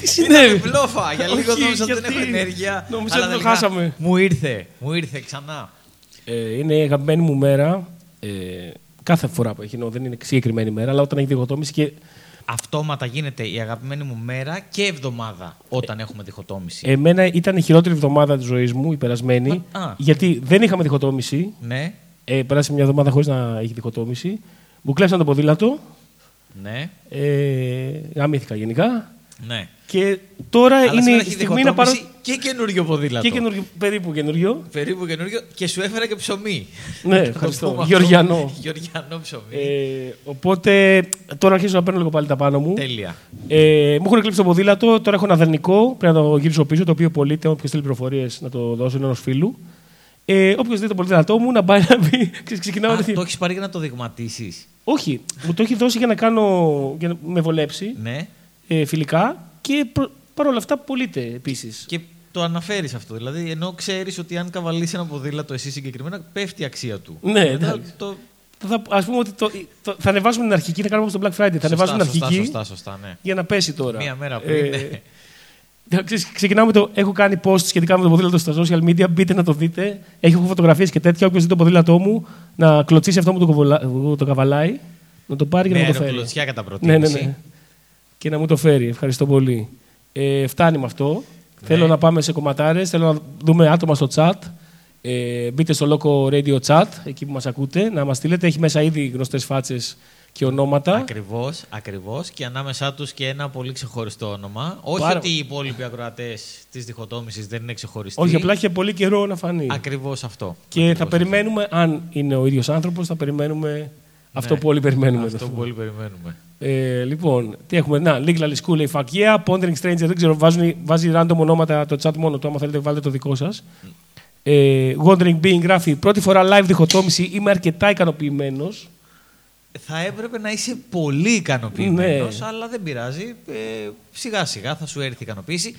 Τι συνέβη; Μπλόφα, για λίγο Όχι, νόμιζα ότι δεν γιατί; έχω ενέργεια. Νόμιζα αλλά ότι το τελικά χάσαμε. Μου ήρθε, μου ήρθε ξανά. Ε, είναι η αγαπημένη μου μέρα. Ε, κάθε φορά που έχει, ενώ δεν είναι συγκεκριμένη μέρα, αλλά όταν έχει διχοτόμηση και Αυτόματα γίνεται η αγαπημένη μου μέρα και εβδομάδα όταν έχουμε διχοτόμηση. εμένα ήταν η χειρότερη εβδομάδα της ζωής μου, η περασμένη. Μα- α. γιατί δεν είχαμε διχοτόμηση. Ναι, Ε, πέρασε μια εβδομάδα χωρίς να έχει διχοτόμηση. Μου κλέψαν το ποδήλατο. Ναι, Ε, γαμήθηκα γενικά. ναι. Και τώρα Αλλά είναι σήμερα η έχει στιγμή να πάρω. διχοτόμηση και καινούριο ποδήλατο. Και καινούριο, περίπου καινούριο. Περίπου καινούριο και σου έφερα και ψωμί. Ναι, Να το ευχαριστώ. πούμε αυτό. Γεωργιανό. Γεωργιανό ψωμί. Ε, οπότε τώρα αρχίζω να παίρνω λίγο πάλι τα πάνω μου. Τέλεια. Ε, μου έχουν κλείψει το ποδήλατο, τώρα έχω ένα δανεικό. Πρέπει να το γυρίσω πίσω, το οποίο πωλείται. Όποιος στείλει πληροφορίες να το δώσω ενό φίλου. Ε, Όποιος δει το ποδήλατό μου να πάει να πει. Ξέρεις, Ξεκινάω Α, τέτοιο- το έχεις πάρει για να το δειγματίσεις; Όχι, μου το έχει δώσει για να κάνω. για να με βολέψει Ναι. ε, φιλικά και προ, παρόλα αυτά πωλείται επίσης. Και το αναφέρεις αυτό. Δηλαδή, ενώ ξέρεις ότι αν καβαλήσει ένα ποδήλατο εσύ συγκεκριμένα, πέφτει η αξία του. Ναι, Μετά εντάξει. το... Θα, ας πούμε ότι το, το- θα ανεβάσουμε την αρχική, θα κάνουμε όπως το Black Friday. Θα ανεβάσουμε την σωστά, αρχική σωστά, σωστά, ναι. για να πέσει τώρα. Μία μέρα πριν, ναι. Ε, ξέρεις, ξεκινάμε το. Έχω κάνει post σχετικά με το ποδήλατο στα social media. Μπείτε να το δείτε. Έχω φωτογραφίες και τέτοια. Όποιος δει το ποδήλατό μου, να κλωτσίσει αυτό που το, κοβολα... το καβαλάει, να το πάρει και Με να μου το φέρει. αεροκλωτσιά κατά Ναι, προτίμηση. ναι, ναι. Και να μου το φέρει. Ευχαριστώ πολύ. Ε, φτάνει με αυτό. Ναι. Θέλω να πάμε σε κομματάρες. Θέλω να δούμε άτομα στο chat. Ε, μπείτε στο Loco Radio Chat, εκεί που μας ακούτε, να μας στείλετε. Έχει μέσα ήδη γνωστές φάτσες και ονόματα. Ακριβώς, ακριβώς. Και ανάμεσά τους και ένα πολύ ξεχωριστό όνομα. Όχι Πάρα- ότι οι υπόλοιποι ακροατές της διχοτόμησης δεν είναι ξεχωριστοί. Όχι, απλά είχε πολύ καιρό να φανεί. Ακριβώς αυτό. Και Ακριβώς θα αυτό. περιμένουμε, αν είναι ο ίδιος άνθρωπος, θα περιμένουμε αυτό Ναι. που όλοι περιμένουμε. Αυτό που όλοι περιμένουμε. Ε, λοιπόν, τι έχουμε; Να, Legal School λέει fuck yeah. Pondering Stranger, δεν ξέρω, βάζουν, βάζει random ονόματα το chat μόνο του. Άμα θέλετε, βάλτε το δικό σας. Ε, Wandering Being γράφει πρώτη φορά live διχοτόμηση. Είμαι αρκετά ικανοποιημένος. Θα έπρεπε να είσαι πολύ ικανοποιημένος, Ναι. αλλά δεν πειράζει. Ε, σιγά σιγά θα σου έρθει η ικανοποίηση.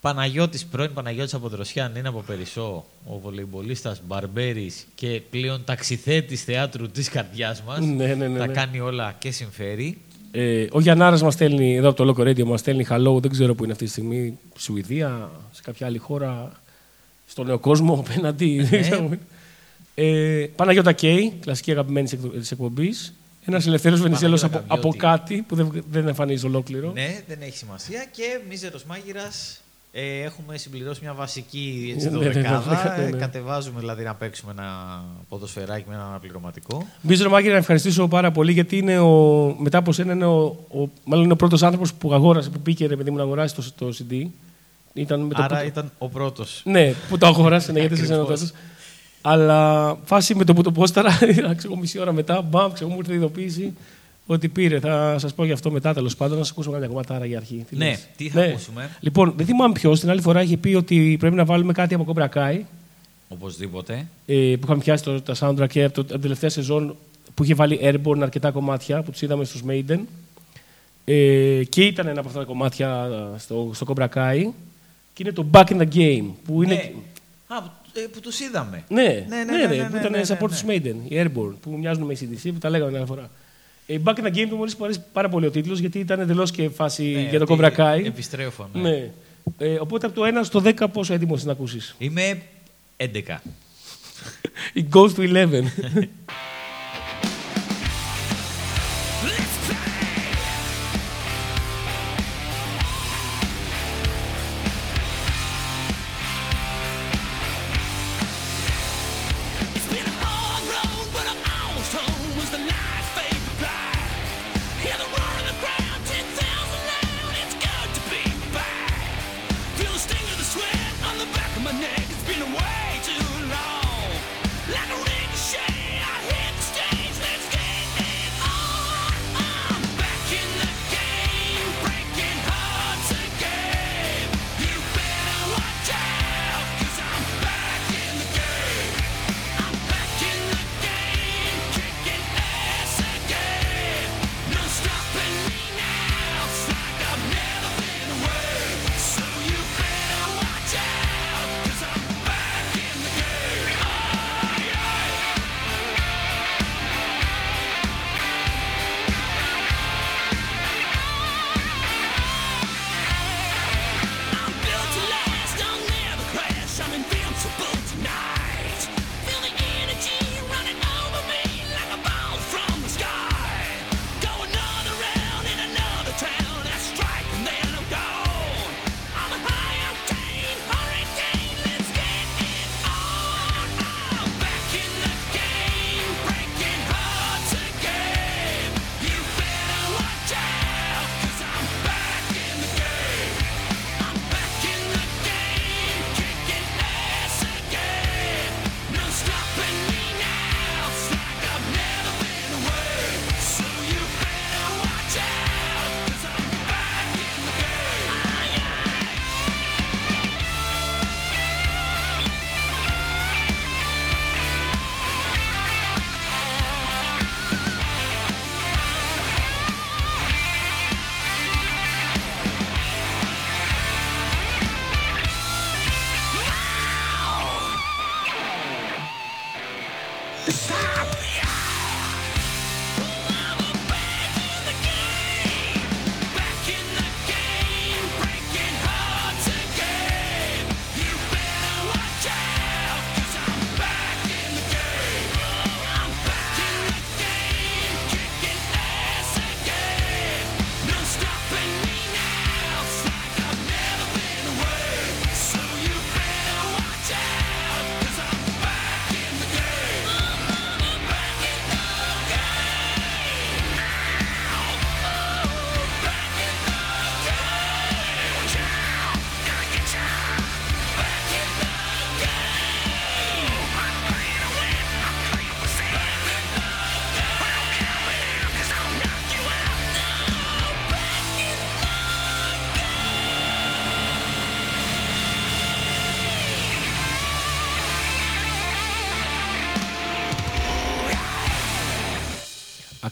Παναγιώτης, πρώην Παναγιώτης από Δροσιά, είναι από Περισσό, ο βολεϊμπολίστας Μπαρμπέρης και πλέον ταξιθέτης θεάτρου της καρδιάς μας. Ναι, ναι, ναι, Τα ναι. κάνει όλα και συμφέρει. Ε, ο Γιαννάρα μας στέλνει εδώ από το Loco Radio, μας στέλνει hello. Δεν ξέρω που είναι αυτή τη στιγμή. Σουηδία, σε κάποια άλλη χώρα, στον νέο κόσμο απέναντι. δεν Ναι. ξέρω. ε, Παναγιώτα Κέι, κλασική αγαπημένη της εκπομπής. Ένας ελευθερός Βενιζέλος από, Παναγιώτα από Καμιώτη. κάτι που δεν, δεν εμφανίζει ολόκληρο. Ναι, δεν έχει σημασία. Και μίζερος μάγειρας, ε, έχουμε συμπληρώσει μια βασική έτσι, Ναι, ναι, ναι, δωδεκάδα. ναι, ναι. Ε, Κατεβάζουμε δηλαδή να παίξουμε ένα ποδοσφαιράκι με ένα αναπληρωματικό. Μπίζρο Μάγκη, να ευχαριστήσω πάρα πολύ γιατί είναι ο, μετά από σένα είναι ο, ο, μάλλον είναι ο πρώτος άνθρωπος που αγόρασε, που πήγε ρε παιδί μου να αγοράσει το, το CD. Ήταν με το Άρα πρώτο- ήταν ο πρώτος. Ναι, που το αγόρασε, ναι, γιατί σε Ακριβώς. ένα τόσο. Αλλά φάση με το που το πόσταρα, ξέρω μισή ώρα μετά, μπαμ, ξέρω μου ήρθε η ειδοποίηση ότι πήρε. Θα σας πω γι' αυτό μετά τέλος πάντων, να σας ακούσουμε κάποια κομμάτια για αρχή. Ναι, λες; τι θα ακούσουμε; Λοιπόν, δεν θυμάμαι ποιος, την άλλη φορά είχε πει ότι πρέπει να βάλουμε κάτι από Cobra Kai, Οπωσδήποτε. ε, που είχαμε πιάσει το, τα soundtrack και από το, την τελευταία σεζόν που είχε βάλει Airborne αρκετά κομμάτια που τους είδαμε στους Maiden. Ε, και ήταν ένα από αυτά τα κομμάτια στο, στο Cobra Kai. Και είναι το Back in the Game. Που είναι, Ναι. Α, ε, που τους είδαμε. Ναι, Ναι, ναι, ναι, ναι, ναι, ναι, που ναι, ήταν ναι, support ναι. τους Maiden, οι Airborne, που μοιάζουν με ACDC, που τα λέγαμε την άλλη φορά. Ε, Back in the Game του μου αρέσει πάρα πολύ ο τίτλος, γιατί ήταν εντελώς και φάση Ναι, για το ότι Cobra Kai. Επιστρέφω, ναι. Ναι. Ε, οπότε από το 1 στο 10 πόσο έτοιμος να ακούσεις; Είμαι 11. It goes to 11.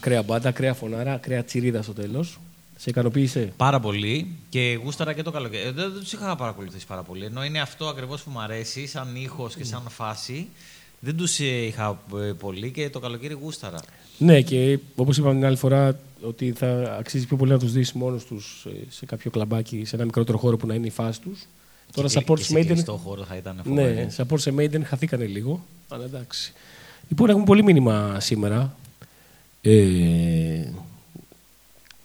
Ακραία μπάντα, ακραία φωνάρα, ακραία τσιρίδα στο τέλος. Σε ικανοποίησε. Πάρα πολύ και γούσταρα και το καλοκαίρι. Ε, Δεν, δεν τους είχα παρακολουθήσει πάρα πολύ. Ενώ είναι αυτό ακριβώς που μου αρέσει, σαν ήχος και σαν φάση. Δεν τους είχα ε, πολύ και το καλοκαίρι γούσταρα. Ναι, και όπως είπαμε την άλλη φορά, ότι θα αξίζει πιο πολύ να τους δεις μόνος τους σε κάποιο κλαμπάκι, σε ένα μικρότερο χώρο που να είναι η φάση τους. Τώρα και, support και σε Maiden. κλειστό χώρο θα ήταν φοβερό. Ναι, support σε Maiden χαθήκανε λίγο. Αλλά εντάξει. Λοιπόν, έχουμε πολύ μήνυμα σήμερα. Ε,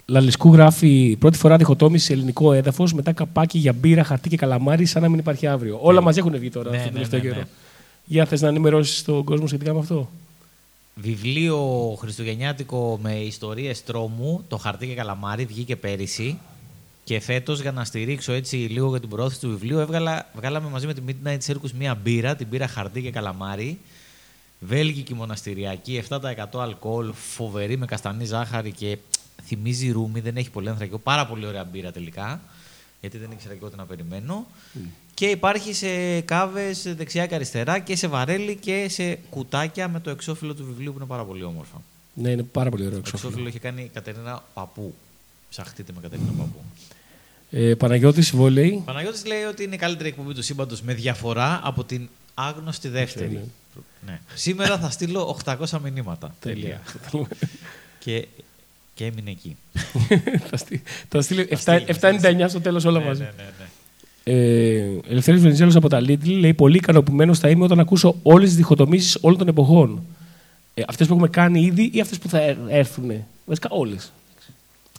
Λαλισκού γράφει πρώτη φορά διχοτόμηση σε ελληνικό έδαφος μετά καπάκι για μπύρα, χαρτί και καλαμάρι, σαν να μην υπάρχει αύριο. Όλα μαζί έχουν βγει τώρα Ναι, στον ναι, τελευταίο ναι, ναι. καιρό. Για θες να ενημερώσεις τον κόσμο σχετικά με αυτό; Βιβλίο χριστουγεννιάτικο με ιστορίες τρόμου, το χαρτί και καλαμάρι, βγήκε πέρυσι. Και φέτος, για να στηρίξω έτσι λίγο για την προώθηση του βιβλίου, έβγαλα, βγάλαμε μαζί με τη Midnight Circus μία μπύρα, την μπύρα χαρτί και καλαμάρι. Βέλγικη μοναστηριακή, 7% αλκοόλ, φοβερή με καστανή ζάχαρη και θυμίζει ρούμι, δεν έχει πολύ ανθρακικό. Πάρα πολύ ωραία μπύρα τελικά, γιατί δεν ήξερα και εγώ τι να περιμένω. Και υπάρχει σε κάβες δεξιά και αριστερά και σε βαρέλι και σε κουτάκια με το εξώφυλλο του βιβλίου που είναι πάρα πολύ όμορφα. Ναι, είναι πάρα πολύ ωραίο Το εξώφυλλο. εξώφυλλο είχε κάνει η Κατερίνα Παππού. Ψαχτείτε με Κατερίνα Παππού. Ε, Παναγιώτης Βόλεϊ. Παναγιώτης λέει ότι είναι η καλύτερη εκπομπή του σύμπαντος με διαφορά από την άγνωστη δεύτερη. Ναι. Ναι. Σήμερα θα στείλω 800 μηνύματα. Τέλεια. και, και έμεινε εκεί. θα στείλει- θα στείλει Θα στείλει, θα 7,99 στο τέλος όλα ναι, μαζί. ναι, ναι, ναι. Ε, Ελευθέρης Βενιζέλος από τα Lidl λέει πολύ ικανοποιημένο θα είμαι όταν ακούσω όλες τις διχοτομήσεις όλων των εποχών. Ε, αυτές που έχουμε κάνει ήδη ή αυτές που θα έρ- έρθουν. Βασικά όλες.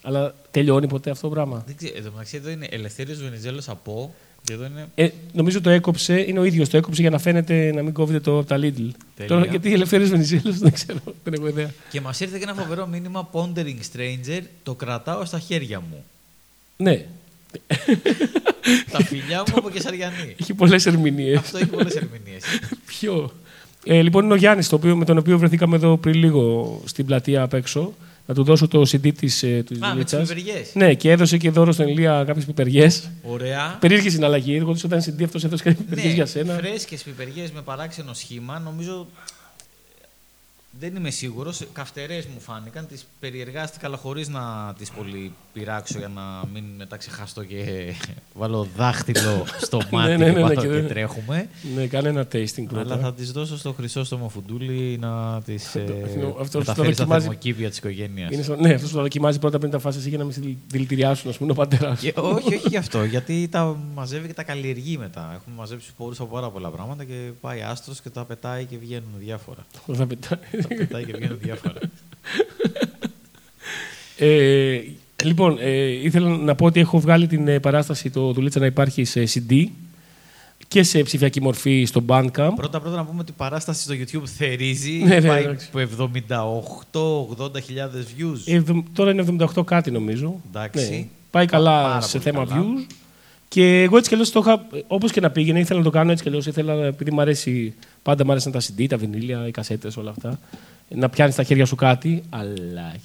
Αλλά τελειώνει ποτέ αυτό το πράγμα; Δεν ξέρω, εδώ μεταξύ εδώ είναι Ελευθέριος Βενιζέλος από και εδώ είναι Ε, νομίζω το έκοψε, είναι ο ίδιος το έκοψε για να φαίνεται να μην κόβεται το από τα Lidl. Τέλεια. Τώρα γιατί Ελευθέρης Βενιζέλος δεν ξέρω, δεν έχω ιδέα. Και μας ήρθε και ένα φοβερό μήνυμα Pondering Stranger. Το κρατάω στα χέρια μου. Ναι, Τα φιλιά μου από Κεσαριανή. έχει πολλές ερμηνείες. Αυτό έχει πολλές ερμηνείες. Ποιο; Ε, λοιπόν, είναι ο Γιάννης, με τον οποίο βρεθήκαμε εδώ πριν λίγο στην πλατεία απ' έξω. Να του δώσω το CD της, ε, της Α, με τις δουλίτσας. πιπεριέ. Ναι, και έδωσε και δώρο στον Ηλία κάποιες πιπεριέ. Ωραία. Περίεργη συναλλαγή. Εγώ του όταν CD αυτός έδωσε κάτι πιπεριέ Ναι, για σένα. φρέσκες πιπεριές με παράξενο σχήμα. Νομίζω δεν είμαι σίγουρος. Καυτερές μου φάνηκαν. Τις περιεργάστηκα, αλλά χωρίς να τις πολύ πειράξω για να μην μετά ξεχαστώ και βάλω δάχτυλο στο μάτι ναι, ναι, και, ναι, πάω και και δεν- τρέχουμε. Ναι, κάνε ένα tasting πρώτα. Αλλά θα τις δώσω στο Χρυσόστομο Φουντούλη να τις Αυτό- ε, αυτός το μεταφέρει στα δοκιμάζει. θερμοκήπια της οικογένειας. Είναι στο- ναι, αυτό που το δοκιμάζει πρώτα πριν τα φάσεις εσύ για να μην σε δηλητηριάσουν, ας πούμε, ο πατέρας. Και, όχι, όχι γι' αυτό. Γιατί τα μαζεύει και τα καλλιεργεί μετά. Έχουμε μαζέψει πόρους από πάρα πολλά πράγματα και πάει άστρος και τα πετάει και βγαίνουν διάφορα. Θα πετάει. Τα πετάει και βγαίνουν διάφορα. Ε, λοιπόν, ε, ήθελα να πω ότι έχω βγάλει την ε, παράσταση το δουλίτσα να υπάρχει σε CD και σε ψηφιακή μορφή στο Bandcamp. Πρώτα πρώτα να πούμε ότι η παράσταση στο YouTube θερίζει. Ναι, ναι, πάει εντάξει. από 78-80 χιλιάδες views. Ε, εβδομ- τώρα είναι 78 κάτι νομίζω. Εντάξει. Ναι. Πάει καλά Πάρα σε πολύ θέμα καλά. views. Και εγώ έτσι κι αλλιώς το είχα, όπως και να πήγαινε, ήθελα να το κάνω έτσι κι αλλιώς. Ήθελα, επειδή μου αρέσει, πάντα μου άρεσαν τα CD, τα βινίλια, οι κασέτες, όλα αυτά. Να πιάνεις στα χέρια σου κάτι, αλλά.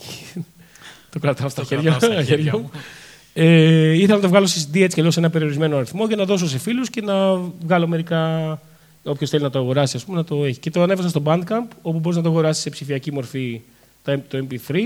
το κρατάω στα Το χέρια, κρατάω στα χέρια χέρια μου. Ε, ήθελα να το βγάλω σε CD έτσι κι αλλιώς σε ένα περιορισμένο αριθμό για να δώσω σε φίλους και να βγάλω μερικά. Όποιος θέλει να το αγοράσει, ας πούμε, να το έχει. Και το ανέβασα στο Bandcamp, όπου μπορείς να το αγοράσεις σε ψηφιακή μορφή το το MP3,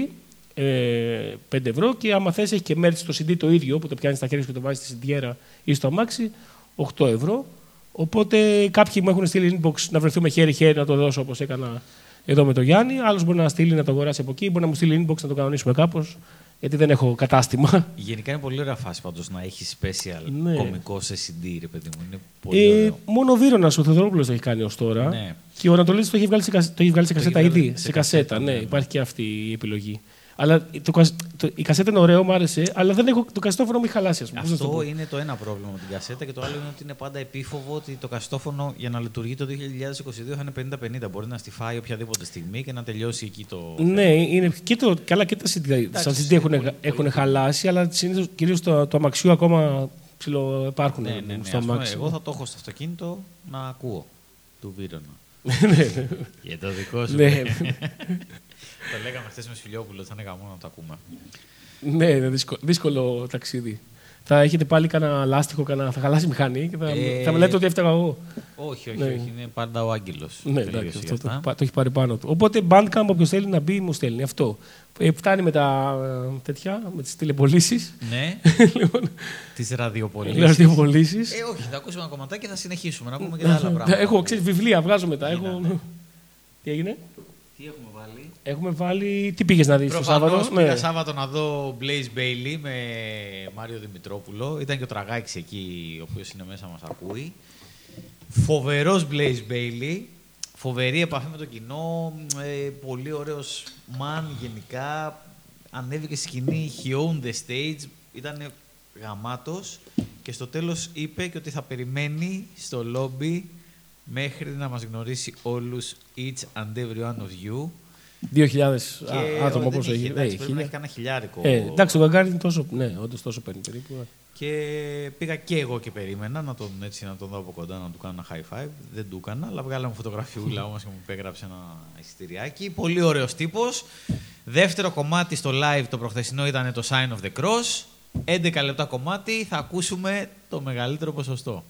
ε, 5 ευρώ. Και άμα θες, έχεις και merch στο CD το ίδιο, που το πιάνεις στα χέρια σου και το βάζεις στη συντιέρα ή στο αμάξι, 8 ευρώ. Οπότε κάποιοι μου έχουν στείλει inbox να βρεθούμε χέρι-χέρι να το δώσω όπως έκανα εδώ με τον Γιάννη. Άλλος μπορεί να στείλει να το αγοράσει από εκεί, μπορεί να μου στείλει inbox να το κανονίσουμε κάπως. Γιατί δεν έχω κατάστημα. Γενικά είναι πολύ ωραία φάση πάντως να έχεις special Ναι. κωμικό σε CD, ρε παιδί μου. Είναι πολύ Ε, ωραίο. μόνο ο Βίρονας ο Θεοδωρόπουλος το έχει κάνει ως τώρα. Ναι. Και ο Ανατολής το έχει βγάλει σε, κασ- το έχει βγάλει σε Το κασέτα έχει βγάλει ήδη. σε Σε κασέτα, κασέτα, ναι, ναι, ναι. υπάρχει και αυτή η επιλογή. Αλλά το, κασ- το- η κασέτα είναι ωραίο, μου άρεσε, αλλά δεν έχω, το καστόφωνο μου έχει χαλάσει. Ας πούμε. Πώς να το Αυτό πω. είναι το ένα πρόβλημα με την κασέτα και το άλλο είναι ότι είναι πάντα επίφοβο ότι το καστόφωνο για να λειτουργεί το 2022 θα είναι 50-50. Μπορεί να στιφάει οποιαδήποτε στιγμή και να τελειώσει εκεί το. Ναι, είναι και το, καλά και τα CD, τα CD έχουν, πολύ- έχουν πολύ- χαλάσει, αλλά συνήθως κυρίως το, το αμαξιού ακόμα ψηλό υπάρχουν Ναι, ναι, ναι. στο Ας πούμε, αμάξι. εγώ θα το έχω στο αυτοκίνητο να ακούω του Βίρονα. Για το δικό σου. ναι, το λέγαμε χθες με Σφιλιόπουλο, θα είναι γαμό να το ακούμε. ναι, είναι δύσκολο, δύσκολο ταξίδι. Θα έχετε πάλι κανένα λάστιχο, κανένα, θα χαλάσει η μηχανή και θα, Ε, θα με λέτε ότι έφταγα εγώ. Όχι, όχι, Ναι. όχι. Είναι πάντα ο Άγγελος. Ναι, εντάξει, αυτό το, το, έχει πάρει πάνω του. Οπότε Bandcamp, όποιος θέλει να μπει, μου στέλνει αυτό. Ε, φτάνει με τα ε, τέτοια, με τις τηλεπολίσεις. Ναι, λοιπόν, τις ραδιοπολίσεις. ραδιοπολίσεις. Ε, όχι, θα ακούσουμε ένα κομματάκι και θα συνεχίσουμε να πούμε και τα άλλα πράγματα. Έχω ξέρεις, βιβλία, βγάζω μετά. Έχω... Γίνανε. Τι έγινε; Τι έχουμε βάλει; Έχουμε βάλει. Τι πήγες να δεις το Προφανώς Σάββατο. πήγα Ναι. Σάββατο να δω Blaze Bailey με Μάριο Δημητρόπουλο. Ήταν και ο Τραγάκης εκεί, ο οποίος είναι μέσα μας ακούει. Φοβερός Blaze Bailey. Φοβερή επαφή με το κοινό. ε, πολύ ωραίος man γενικά. Ανέβηκε στη σκηνή, he owned the stage. Ήταν γαμάτος. Και στο τέλος είπε και ότι θα περιμένει στο lobby μέχρι να μας γνωρίσει όλους each and every one of you. 2.000 Και α- άτομα δεν πόσο είχε, έχει. εντάξει, Ναι, πρέπει να έχει χίλια. κανένα χιλιάρικο. Ε, εντάξει, το Γκαγκάρι είναι τόσο. Ναι, όντως τόσο παίρνει περίπου. Και πήγα και εγώ και περίμενα να τον, έτσι, να τον δω από κοντά, να του κάνω ένα high five. Δεν του έκανα, αλλά βγάλαμε φωτογραφιούλα όμως και μου υπέγραψε ένα εισιτηριάκι. Πολύ ωραίος τύπος. Δεύτερο κομμάτι στο live το προχθεσινό ήταν το Sign of the Cross. 11 λεπτά κομμάτι, θα ακούσουμε το μεγαλύτερο ποσοστό.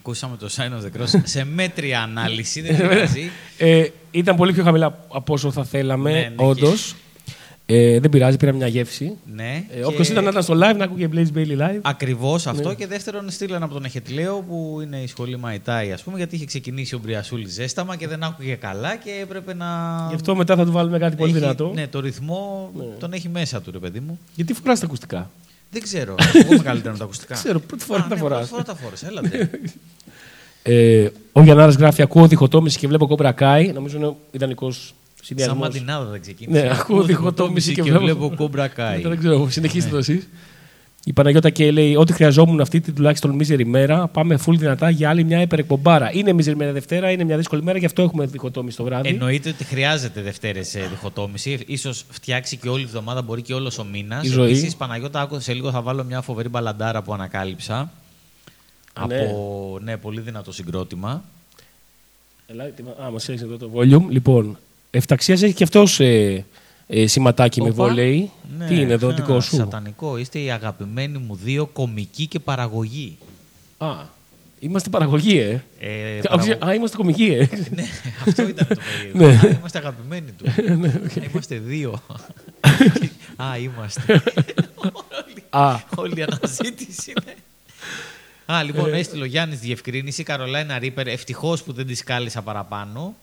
Ακούσαμε το Sign of the Cross σε μέτρια ανάλυση, δεν πειράζει. Ε, ήταν πολύ πιο χαμηλά από όσο θα θέλαμε, Ναι, ναι, όντως. Ε, δεν πειράζει, πήραμε μια γεύση. ναι. Ε, Όποιος ήταν να ήταν στο live, να ακούγε Blaze Bailey live. Ακριβώς αυτό. Ναι. Και δεύτερον, στείλαν από τον Εχετλέο που είναι η σχολή Μαϊτάι, ας πούμε, γιατί είχε ξεκινήσει ο Μπριασούλη ζέσταμα και δεν άκουγε καλά και έπρεπε να. Γι' αυτό μετά θα του βάλουμε κάτι πολύ Έχει- δυνατό. Ναι, το ρυθμό Ναι. τον έχει μέσα του, ρε παιδί μου. Γιατί φορά τα ακουστικά. Δεν ξέρω. Εγώ είμαι καλύτερο με τα ακουστικά. Ξέρω, πρώτη φορά Α, τα ναι, φοράς. Πρώτη φορά τα φόρεσα, έλατε. Ε, ο Γιαννάρα γράφει: Ακούω διχοτόμηση και βλέπω κόμπρα Κάι. Νομίζω είναι ιδανικός Σαν συνδυασμό. μαντινάδα δεν ξεκίνησε. Ναι, ακούω διχοτόμηση και βλέπω- κόμπρα κάι. Δεν ξέρω, συνεχίστε το εσείς. Η Παναγιώτα και λέει: Ό,τι χρειαζόμουν αυτή την τουλάχιστον μίζερη μέρα, πάμε full δυνατά για άλλη μια υπερεκπομπάρα. Είναι μίζερη μέρα Δευτέρα, είναι μια δύσκολη μέρα, γι' αυτό έχουμε διχοτόμηση το βράδυ. Εννοείται ότι χρειάζεται Δευτέρες διχοτόμηση. σω φτιάξει και όλη η εβδομάδα, μπορεί και όλος ο μήνας. Η ζωή. Επίσης, Παναγιώτα, άκουσα σε λίγο θα βάλω μια φοβερή μπαλαντάρα που ανακάλυψα. Α, ναι. από ναι, πολύ δυνατό συγκρότημα. Ελά, τι μα- Α, μας έχει εδώ το volume. Λοιπόν, Εφταξίας έχει και αυτός ε, ε, σηματάκι με Οπα. βόλεϊ. Ναι, Τι είναι εδώ, α, δικό σου; Σατανικό. Είστε οι αγαπημένοι μου δύο κομικοί και παραγωγή. Α, είμαστε παραγωγή, ε. Ε, Α, παραγω- Α, είμαστε κομικοί, ε. ναι, αυτό ήταν το περίεργο. Ναι. Α, είμαστε αγαπημένοι του. Είμαστε δύο. Α, είμαστε. Α, Όλη η αναζήτηση είναι. Α, λοιπόν, έστειλε ο Γιάννης διευκρίνηση. Καρολάινα Ρίπερ, ευτυχώς που δεν τη κάλυσα παραπάνω.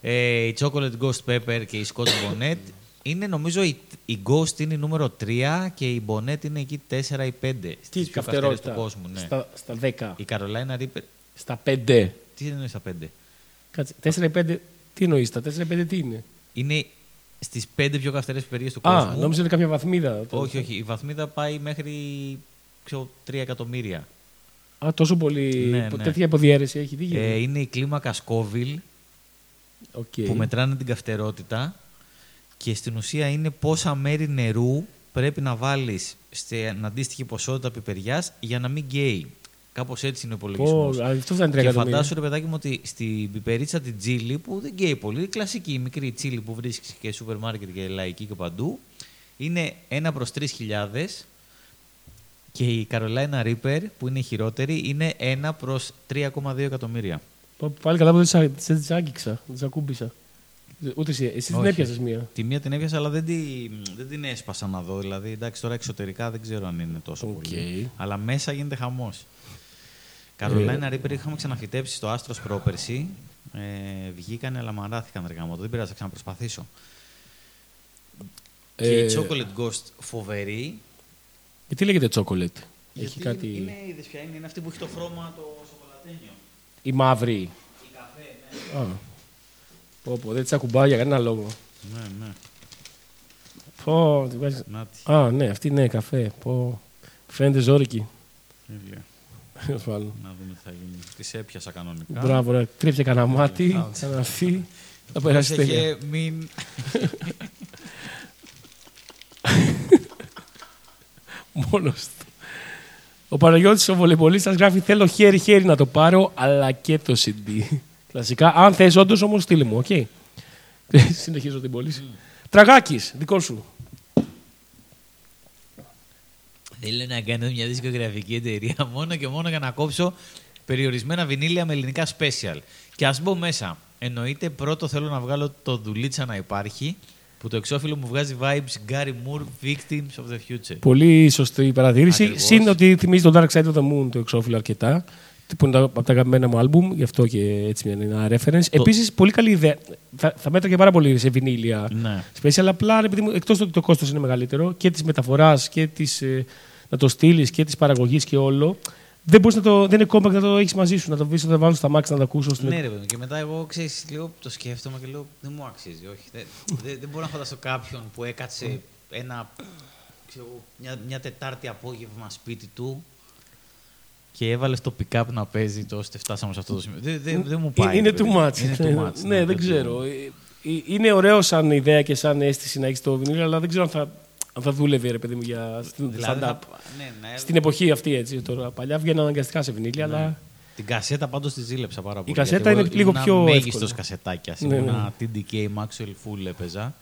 Ε, η Chocolate Ghost Pepper και η Scotch Bonnet. Είναι νομίζω η, η Ghost είναι η νούμερο 3 και η Bonnet είναι εκεί 4 ή 5. τι Στις πιο καυτερές καυτερότητα. του κόσμου. Ναι. Στα, στα 10. Η Καρολάινα Ρίπερ. Στα 5. Τι εννοείς στα 5. Κάτσε, 4 ή 5. Τι εννοείς, τα 4 ή 5 τι είναι; Είναι στις 5 πιο καυτερές πιπεριές του Α, κόσμου. νόμιζα είναι κάποια βαθμίδα. Όχι, όχι. Η βαθμίδα πάει μέχρι ξέρω, 3 εκατομμύρια. Α, τόσο πολύ. Ναι, ναι. Τέτοια υποδιαίρεση έχει. Τι γίνεται; Ε, είναι η κλίμακα Scoville Οκ. που μετράνε την καυτερότητα και στην ουσία είναι πόσα μέρη νερού πρέπει να βάλεις στην αντίστοιχη ποσότητα πιπεριάς για να μην καίει. Κάπως έτσι είναι ο Πω, υπολογισμός. α, αυτό φτάνει 3 Και εκατομμύρια. φαντάσου ρε παιδάκι μου ότι στην πιπερίτσα την τσίλι που δεν καίει πολύ, η κλασική η μικρή τσίλι που βρίσκεις και σούπερ μάρκετ και λαϊκή και παντού, είναι 1 προς 3.000 και η Carolina Reaper που είναι η χειρότερη είναι 1 προς 3,2 εκατομμύρια. Πω, Πάλι καλά που δεν τις α- δεν τις άγγιξα. Δεν τις ακούμπησα. Ούτε εσύ, εσύ την Όχι. έπιασες μία. Τη μία την έπιασα, αλλά δεν, τη, δεν την έσπασα να δω. Δηλαδή, εντάξει, τώρα εξωτερικά δεν ξέρω αν είναι τόσο Οκ. πολύ. Αλλά μέσα γίνεται χαμός. Carolina Reaper είχαμε ξαναφυτέψει στο Άστρο πρόπερση. Ε, βγήκανε, αλλά μαράθηκαν ρε γαμώ. Δεν πειράζει, θα ξαναπροσπαθήσω. Και Ε, η Chocolate Ghost φοβερή. Γιατί λέγεται chocolate; Έχει γιατί κάτι. Είναι, είδες ποια είναι, είναι αυτή που έχει το χρώμα το σοκολατένιο. Η μαύρη. Η καφέ, ναι. Α. Πω, πω, δεν τη ακουμπάω για κανένα λόγο. Ναι, ναι. Πω, τη βάζεις- Νάτι. Α, ναι, αυτή είναι καφέ. Πω. Φαίνεται ζόρικη. Τέλεια. Τέλος πάντων. Να δούμε τι θα γίνει. Τη έπιασα κανονικά. Μπράβο, ρε. Τρίψε κανένα μάτι, Α. ξαναρθεί. Θα περάσει τέλεια. Πρόσεχε, μην... Μόνος του. Ο Παναγιώτης ο βολεμπολίστας γράφει θέλω χέρι-χέρι να το πάρω, αλλά και το CD. Κλασικά. Αν θες όντως όμως στείλε μου, οκ. Συνεχίζω την πώληση. Τραγάκης, δικό σου. Θέλω να κάνω μια δισκογραφική εταιρεία μόνο και μόνο για να κόψω περιορισμένα βινίλια με ελληνικά special. Και ας μπω μέσα. Εννοείται πρώτο θέλω να βγάλω το δουλίτσα να υπάρχει που το εξώφυλλο μου βγάζει vibes Gary Moore Victims of the Future. Πολύ σωστή παρατήρηση. Ακριβώς. Συν ότι θυμίζει τον Dark Side of the Moon το εξώφυλλο αρκετά. Που είναι τα- από τα αγαπημένα μου άλμπουμ, γι' αυτό και έτσι είναι ένα reference. Επίσης, πολύ καλή ιδέα. Θα, θα μέτραγε πάρα πολύ σε βινίλια Ναι. special. Απλά επειδή εκτός ότι το κόστος είναι μεγαλύτερο και της μεταφοράς και της, ε, να το στείλεις και της παραγωγής και όλο. Δεν, μπορείς να το, δεν είναι compact να το έχεις μαζί σου, να το βρεις, να το βάλω στα μάξι να το ακούσω. Στην... Ναι, ρε παιδί. μου. Και μετά εγώ ξέρεις, λίγο το σκέφτομαι και λέω δεν μου αξίζει. Όχι. Δεν, δεν, δεν μπορώ να φανταστώ κάποιον που έκατσε ένα, ξέρω, εγώ, μια, μια Τετάρτη απόγευμα σπίτι του και έβαλε το pick-up να παίζει το ώστε φτάσαμε σε αυτό το σημείο. Δεν, δεν, δεν μου πάει. είναι ρε παιδί too μου. much. Είναι too much. ναι, δεν ξέρω. Ε, ε, Είναι ωραίο σαν ιδέα και σαν αίσθηση να έχεις το βινίλιο, αλλά δεν ξέρω αν θα, αν θα δούλευε, ρε παιδί μου, για στην- Δηλαδή, stand-up. θα- ναι, ναι, Στην εποχή αυτή, έτσι. Τώρα, παλιά βγαίναν αναγκαστικά σε βινίλια, αλλά. Την κασέτα πάντως τη ζήλεψα πάρα πολύ. κασέτα γιατί είναι εγώ λίγο ήμουνα πιο μέγιστος εύκολη. κασετάκιας. Ναι, Ήμουνα TDK, Maxell Full έπαιζα.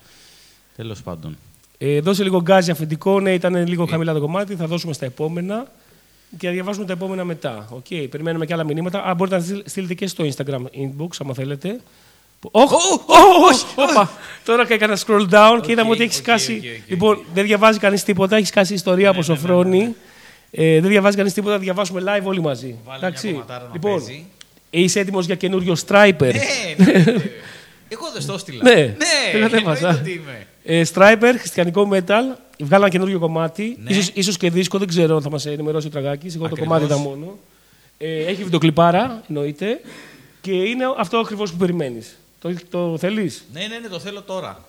Τέλος πάντων. Ε, δώσε λίγο γκάζι αφεντικό. Ναι, ήταν λίγο χαμηλά το κομμάτι. Θα δώσουμε στα επόμενα. Και θα διαβάζουμε τα επόμενα μετά. Οκ, περιμένουμε και άλλα μηνύματα. Α, μπορείτε να στείλ- στείλετε και στο Instagram inbox, άμα θέλετε. Όχι, όχι, όπα. Τώρα έκανα scroll down και είδαμε ότι έχεις οκ, σκάσει. οκ, οκ, Λοιπόν, δεν διαβάζει κανείς τίποτα, έχεις σκάσει ιστορία από Σοφρόνη. Ε, δεν διαβάζει κανείς τίποτα, θα διαβάσουμε live όλοι μαζί. Βάλε μια κομματάρα να λοιπόν, παίζει. είσαι έτοιμος για καινούριο Stryper; Ναι, ναι, ναι. Εγώ δεν στο στείλα. Ναι, ναι το κατέβασα. εννοείται ότι είμαι. Ε, Stryper, χριστιανικό metal. Βγάλαν καινούριο κομμάτι. Ναι. Ίσως, ίσως και δίσκο, δεν ξέρω αν θα μας ενημερώσει ο Τραγάκης. Εγώ Ακριβώς. το κομμάτι ήταν μόνο. Ε, έχει βιντεοκλιπάρα, εννοείται. Και είναι αυτό ακριβώς που περιμένεις. Το, το θέλεις; Ναι, ναι, ναι, το θέλω τώρα.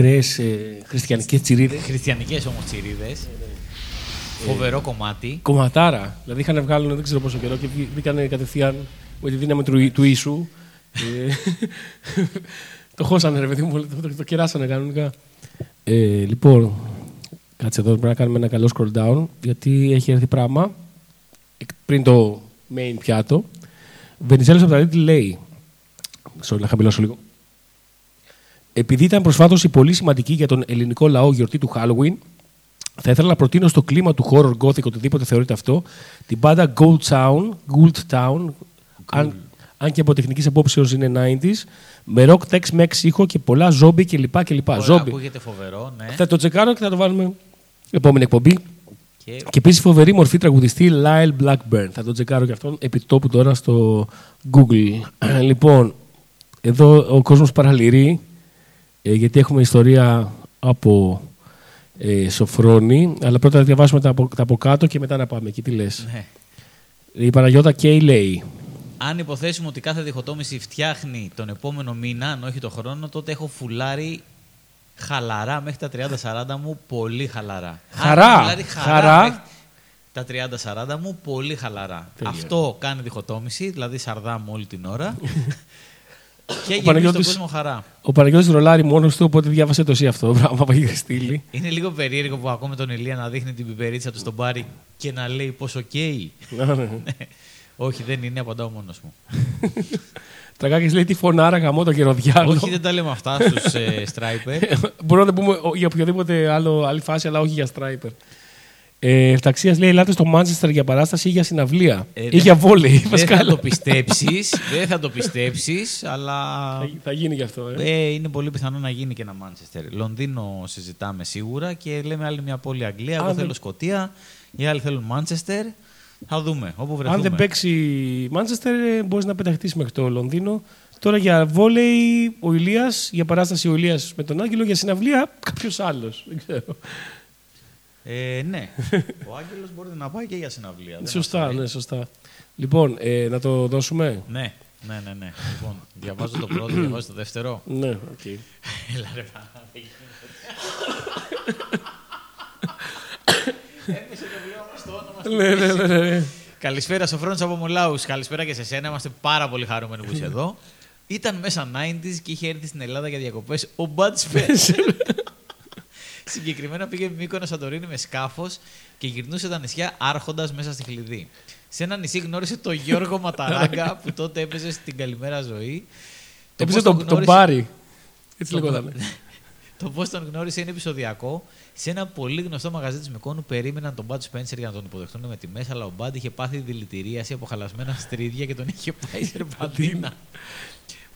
Ακραίε ε, χριστιανικές τσιρίδες. Χριστιανικές όμως τσιρίδες. Φοβερό κομμάτι. Κομματάρα. Δηλαδή είχαν βγάλουν δεν ξέρω πόσο καιρό και βγή- μπήκαν κατευθείαν με τη δύναμη του, του ίσου. Ε, το χώσανε, ρε παιδί μου, το, το, το κεράσανε κανονικά. Ε, λοιπόν, κάτσε εδώ, πρέπει να κάνουμε ένα καλό scroll down, γιατί έχει έρθει πράγμα εκ- πριν το main πιάτο. Βενιζέλος από τα Little λέει, sorry, να χαμηλώσω λίγο. Επειδή ήταν προσφάτως η πολύ σημαντική για τον ελληνικό λαό γιορτή του Halloween, θα ήθελα να προτείνω στο κλίμα του horror gothic, οτιδήποτε θεωρείται αυτό, την μπάντα Gold Town, Gold Town αν, αν και από τεχνικής απόψεως είναι 90s, με rock, tex, mex ήχο και πολλά zombie κλπ. κλπ. Ωραία, Zombie. ακούγεται φοβερό, ναι. Θα το τσεκάρω και θα το βάλουμε επόμενη εκπομπή. Και Και επίσης φοβερή μορφή τραγουδιστή Lyle Blackburn. Θα το τσεκάρω και αυτόν επί τόπου τώρα στο Google. λοιπόν, εδώ ο κόσμος παραλυρεί ε, γιατί έχουμε ιστορία από ε, Σοφρόνη. Αλλά πρώτα θα διαβάσουμε τα από, τα από κάτω και μετά να πάμε εκεί. Τι λες; ναι. Η Παναγιώτα Κέι λέει. Αν υποθέσουμε ότι κάθε διχοτόμηση φτιάχνει τον επόμενο μήνα, αν όχι τον χρόνο, τότε έχω φουλάρει χαλαρά μέχρι τα 30-40 μου, πολύ χαλαρά. Χαρά. Αν έχω φουλάρει Χαρά. μέχρι τα 30-40 μου, πολύ χαλαρά. Τέλεια. Αυτό κάνει διχοτόμηση, δηλαδή σαρδάμ όλη την ώρα. και γεμίζει τον Παναγιώτης- κόσμο χαρά. Ο Παναγιώτης ρολάρει μόνος του, οπότε διάβασε το εσύ αυτό το πράγμα που έχει στείλει. Είναι λίγο περίεργο που ακούμε τον Ηλία να δείχνει την πιπερίτσα του στον μπάρι και να λέει πόσο καίει. Ναι, ναι. Όχι, δεν είναι, απαντάω μόνος μου. Τραγάκης λέει τι φωνάρα γαμώ το γεροδιάλο. Όχι, δεν τα λέμε αυτά στους ε, Striper. Μπορούμε να το πούμε ο- για οποιοδήποτε άλλο, άλλη φάση, αλλά όχι για striper. Ε, Ευταξίας λέει: Ελάτε στο Μάντσεστερ για παράσταση ή για συναυλία. Ε, ή δεν- για βόλεϊ. δεν βασικά. θα το πιστέψεις, δεν θα το πιστέψεις, αλλά Θα, θα γίνει γι' αυτό. Ε. ε, είναι πολύ πιθανό να γίνει και ένα Μάντσεστερ. Λονδίνο συζητάμε σίγουρα και λέμε άλλη μια πόλη Αγγλία. Εγώ Αν θέλω δεν- Σκοτία, οι άλλοι θέλουν Μάντσεστερ. Θα δούμε, όπου βρεθούμε. Αν δεν παίξει Μάντσεστερ, μπορείς να πεταχτείς μέχρι το Λονδίνο. Τώρα για βόλεϊ ο Ηλίας, για παράσταση ο Ηλίας με τον Άγγελο, για συναυλία κάποιος άλλος. Δεν ξέρω. Ε, ναι, ο Άγγελος μπορεί να πάει και για συναυλία. δεν σωστά, μας λέει. ναι, σωστά. Λοιπόν, ε, να το δώσουμε; Ναι, ναι, ναι, ναι. Λοιπόν, διαβάζω το πρώτο, διαβάζω το δεύτερο. Ναι, οκ. Έλα ρε πάνω, δεν ναι, ναι, ναι, ναι. Καλησπέρα στο Φρόντς από Μολάους. Καλησπέρα και σε σένα. Είμαστε πάρα πολύ χαρούμενοι που είσαι εδώ. Ήταν μέσα 90s και είχε έρθει στην Ελλάδα για διακοπές ο Bud Spencer. Συγκεκριμένα πήγε Μύκονο Σαντορίνη με σκάφος και γυρνούσε τα νησιά άρχοντας μέσα στη χλειδί. Σε ένα νησί γνώρισε τον Γιώργο Ματαράγκα που τότε έπαιζε στην Καλημέρα Ζωή. Το Έπαιζε πώς τον τον τον γνώρισε- Μπάρι. Έτσι το- λέγονταν. Το πώς τον γνώρισε είναι επεισοδιακό. Σε ένα πολύ γνωστό μαγαζί της Μικόνου περίμεναν τον Bud Spencer για να τον υποδεχτούν με τιμέ, αλλά ο Bud είχε πάθει δηλητηρίαση από χαλασμένα στρίδια και τον είχε πάει σε ρεπαντίνα.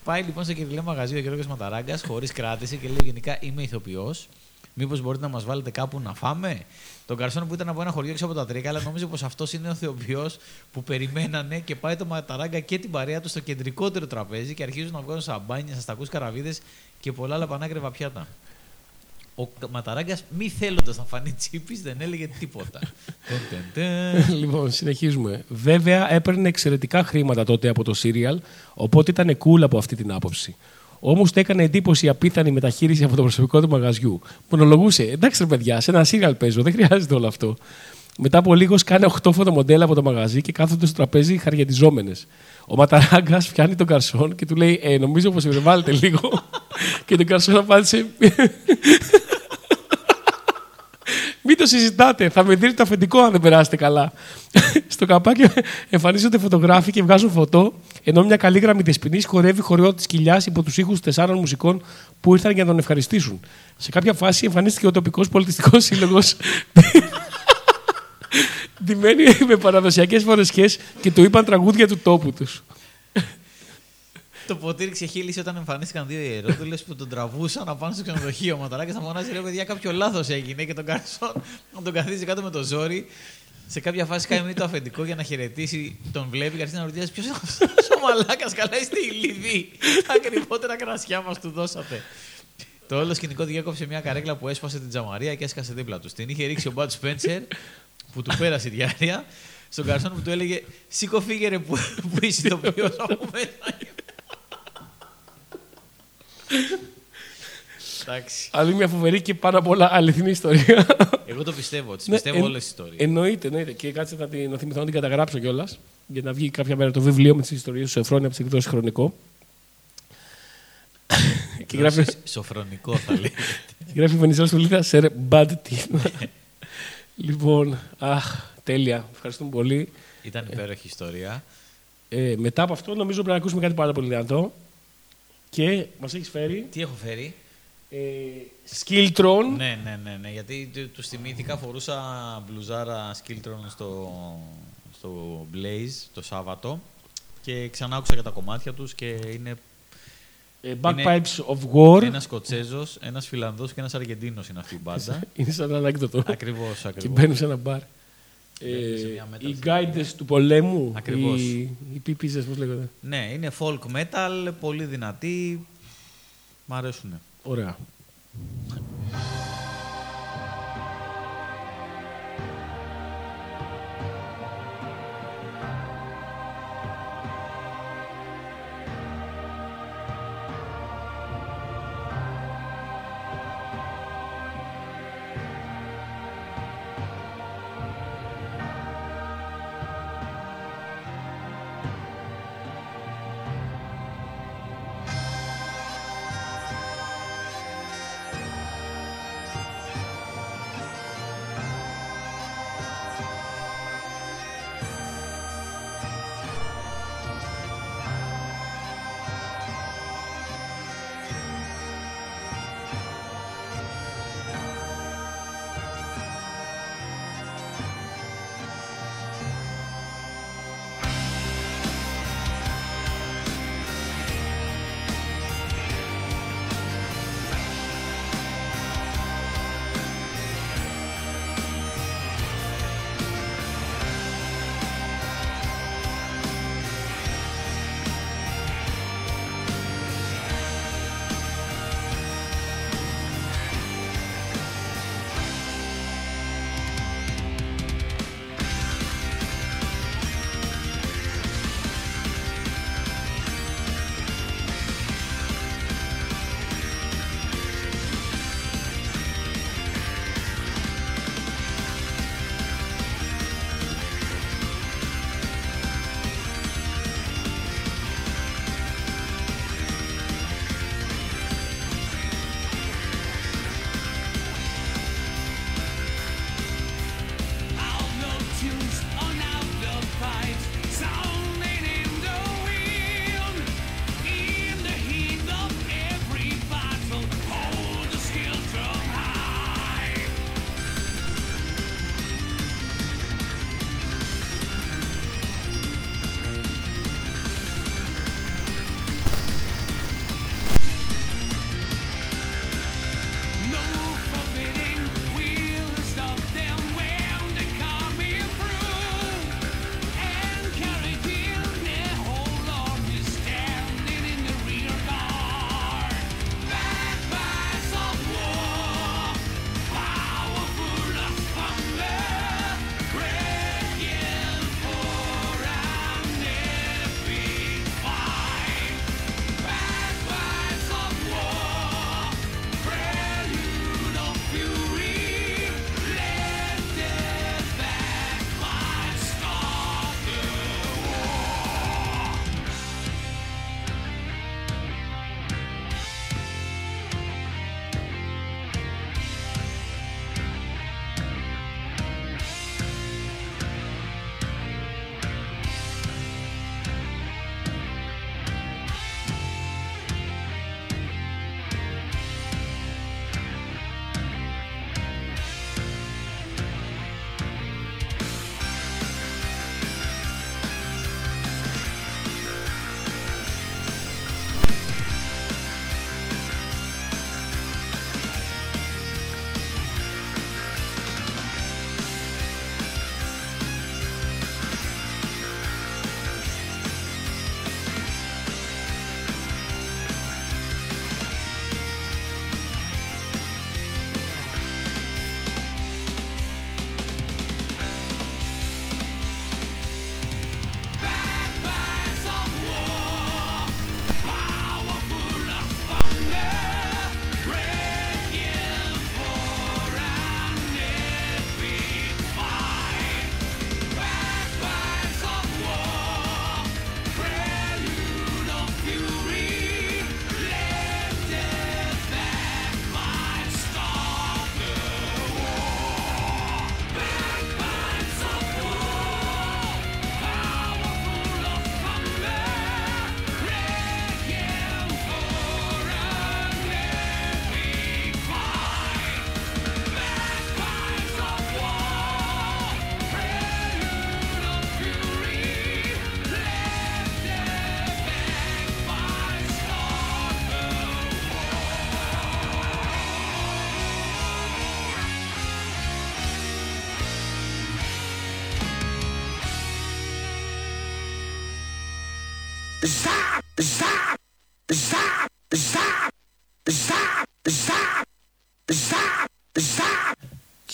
πάει λοιπόν στο κυριλέ μαγαζί ο Γιώργος Ματαράγκας χωρίς κράτηση και λέει γενικά είμαι ηθοποιός. Μήπως μπορείτε να μας βάλετε κάπου να φάμε; Τον καρσόν που ήταν από ένα χωριό έξω από τα Τρίκα, αλλά νόμιζε πως αυτός είναι ο θεοποιός που περιμένανε και πάει το Ματαράγκα και την παρέα του στο κεντρικότερο τραπέζι και αρχίζουν να βγάζουν σαμπάνια, σαστακού καραβίδες και πολλά άλλα πανάκρεβα πιάτα. Ο Ματαράγκας, μη θέλοντας να φανεί τσίπης, δεν έλεγε τίποτα. Τε, τε, τε. λοιπόν, συνεχίζουμε. Βέβαια, έπαιρνε εξαιρετικά χρήματα τότε από το Serial, οπότε ήταν cool από αυτή την άποψη. Όμως του έκανε εντύπωση η απίθανη μεταχείριση από το προσωπικό του μαγαζιού. Μονολογούσε, εντάξει ρε παιδιά, σε ένα Serial παίζω, δεν χρειάζεται όλο αυτό. Μετά από λίγος σκάνε 8 φωτομοντέλα από το μαγαζί και κάθονται στο τραπέζι χαριατιζόμενες. Ο Ματαράγκας πιάνει τον καρσόν και του λέει: Ε, νομίζω πως με βάλετε λίγο. και τον καρσόν απάντησε: Μην το συζητάτε. Θα με δείτε το αφεντικό αν δεν περάσετε καλά. Στο καπάκι εμφανίζονται φωτογράφοι και βγάζουν φωτό, ενώ μια καλή γραμμή δεσποινή χορεύει χορεό της κοιλιάς υπό τους ήχους τεσσάρων μουσικών που ήρθαν για να τον ευχαριστήσουν. Σε κάποια φάση εμφανίστηκε ο τοπικός πολιτιστικός σύλλογος. Ντυμένοι με παραδοσιακές φορεσιέ και του είπαν τραγούδια του τόπου τους. Το ποτήρι ξεχύλισε όταν εμφανίστηκαν δύο ιερόδουλε που τον τραβούσαν απάνω στο ξενοδοχείο. Ο Ματαράκη να φωνάζει: Ρε παιδιά, κάποιο λάθος έγινε και τον καρσόν να τον καθίσει κάτω με το ζόρι. Σε κάποια φάση κάνει το αφεντικό για να χαιρετήσει, τον βλέπει και αρχίζει να ρωτήσει: Ποιος είναι αυτός ο μαλάκας, καλά είστε η Λιβύη. Τα ακριβότερα κρασιά μας του δώσατε. Το όλο σκηνικό διέκοψε μια καρέκλα που έσπασε την τζαμαρία και έσκασε δίπλα του. Την είχε ρίξει ο Μπάτ Σπένσερ που του πέρασε η διάρκεια στον καρσόν που του έλεγε Σήκω φύγε ρε που, που είσαι ηθοποιός από μέσα. Εντάξει. Άλλη μια φοβερή και πάνω απ' όλα αληθινή ιστορία. Εγώ το πιστεύω. Τι Ναι, πιστεύω εν- όλες τις ιστορίες. Εννοείται, εννοείται. Και κάτσε να, την, να θυμηθώ να την καταγράψω κιόλας. Για να βγει κάποια μέρα το βιβλίο με τις ιστορίες του Εφρόνια από τις εκδόσεις χρονικό. και γράφει, Σοφρονικό θα λέει. και γράφει η Βενιζέλος Σουλίδα σε bad team. λοιπόν, αχ, τέλεια. Ευχαριστούμε πολύ. Ήταν υπέροχη ιστορία. Ε, μετά από αυτό, νομίζω πρέπει να ακούσουμε κάτι πάρα πολύ δυνατό. Και μας έχεις φέρει Τι έχω φέρει; ε, Skiltron. Ναι, ναι, ναι, ναι. Γιατί του θυμήθηκα, φορούσα μπλουζάρα Skiltron στο, στο Blaze το Σάββατο και ξανά άκουσα για τα κομμάτια τους και είναι Ε, Bagpipes of War. ένας Σκοτσέζος, ένας Φιλανδός και ένας Αργεντίνος είναι αυτή η μπάντα. Είναι σαν ανέκδοτο. ακριβώς, και ακριβώς. μπαίνουν σε ένα μπαρ. Οι συγκεκριμένα. guides του πολέμου. Ακριβώς. Οι, οι πίπιζες, πώς λέγονται; Ναι, είναι folk metal, πολύ δυνατή. Μ' αρέσουνε. Ωραία.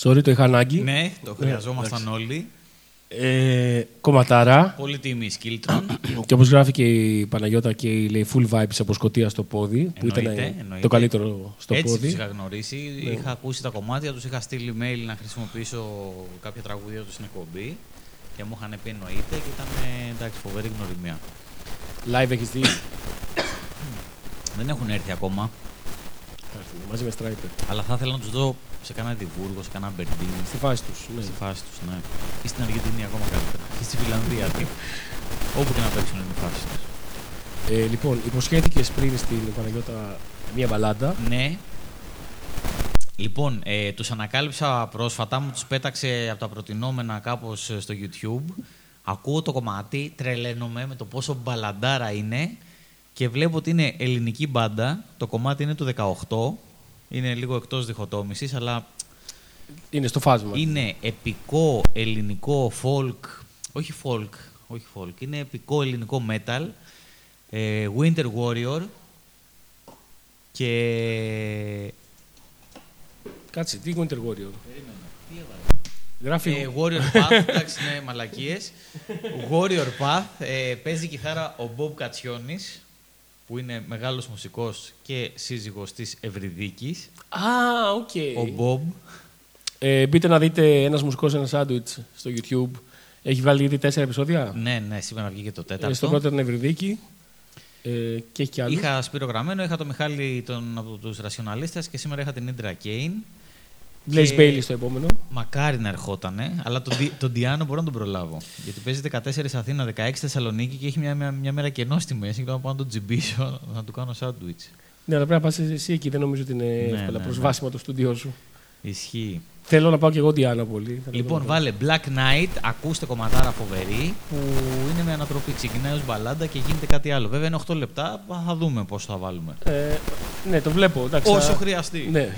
Sorry, το είχα ανάγκη. Ναι, το χρειαζόμασταν όλοι. Ε, κομματάρα. Πολύ τιμή Σκίλτρον. Και όπως γράφει και η Παναγιώτα και η λέει full vibes από Σκωτία στο πόδι, που ήταν Εννοείται, ε, εννοείται. το καλύτερο στο Έτσι πόδι. τους είχα γνωρίσει. Είχα ακούσει τα κομμάτια τους, είχα στείλει mail να χρησιμοποιήσω κάποια τραγουδία τους στην εκπομπή και μου είχαν πει εννοείται και ήταν ε, εντάξει, φοβερή γνωριμία. Live έχεις δει; Δεν έχουν έρθει ακόμα, Μαζί με Striper. αλλά θα ήθελα να τους δω σε κανένα Διβούργο, σε κανένα Μπερντίν, Στη φάση τους. Ναι. στη φάση τους, ναι. Ή στην Αργεντινή ακόμα καλύτερα. Ή στη Φιλανδία. τι. Όπου και να παίξουν είναι η φάση τους. Ε, λοιπόν, υποσχέθηκες πριν στην Παναγιώτα μία μπαλάντα. Ναι. Λοιπόν, ε, τους ανακάλυψα πρόσφατα, μου τους πέταξε από τα προτινόμενα κάπως ε, στο YouTube. Ακούω το κομμάτι, τρελαίνομαι με το πόσο μπαλαντάρα είναι και βλέπω ότι είναι ελληνική μπάντα. Το κομμάτι είναι του 18, είναι λίγο εκτός διχοτόμησης, αλλά Είναι στο φάσμα. είναι επικό ελληνικό folk, όχι folk, όχι folk, είναι επικό ελληνικό metal, ε, Winter Warrior και Κάτσε, τι Winter Warrior; Γράφει. Ε, Warrior Path, εντάξει, ναι, μαλακίες. Warrior Path, ε, παίζει κιθάρα ο Bob Κατσιόνης, που είναι μεγάλος μουσικός και σύζυγος της Ευρυδίκης. Α, οκ. Ο Bob. Ε, μπείτε να δείτε ένας μουσικός ένα σάντουιτς στο YouTube. Έχει βγάλει ήδη τέσσερα επεισόδια. Ναι, ναι, σήμερα βγήκε το Ε, τέταρτο. στο πρώτο ήταν Ευρυδίκη. Ε, και έχει κι άλλους. Είχα Σπύρο Γραμμένο, είχα το Μιχάλη τον, από τους Ρασιοναλίστες και σήμερα είχα την Ίντρα Κέιν. Blaze και- Bailey στο επόμενο. Μακάρι να ερχότανε, αλλά τον, Δι- τον Di'Anno μπορώ να τον προλάβω. Γιατί παίζει 14 Αθήνα, 16 Θεσσαλονίκη και έχει μια, μια, μια μέρα κενό στη μέση και τώρα πάω να τον τζιμπήσω να του κάνω σάντουιτς. Ναι, αλλά πρέπει να πας εσύ εκεί. Δεν νομίζω ότι είναι εύκολα ναι, ναι. προσβάσιμο το στούντιό σου. Ισχύει. Θέλω να πάω και εγώ Διάννα πολύ. Θα το Λοιπόν, δω. βάλε Black Knight, ακούστε κομματάρα φοβερή, που είναι με ανατροπή. Ξεκινάει ως μπαλάντα και γίνεται κάτι άλλο. Βέβαια είναι 8 λεπτά, θα δούμε πώς θα βάλουμε. Ε, ναι, το βλέπω. Εντάξει, Όσο θα- χρειαστεί. Ναι.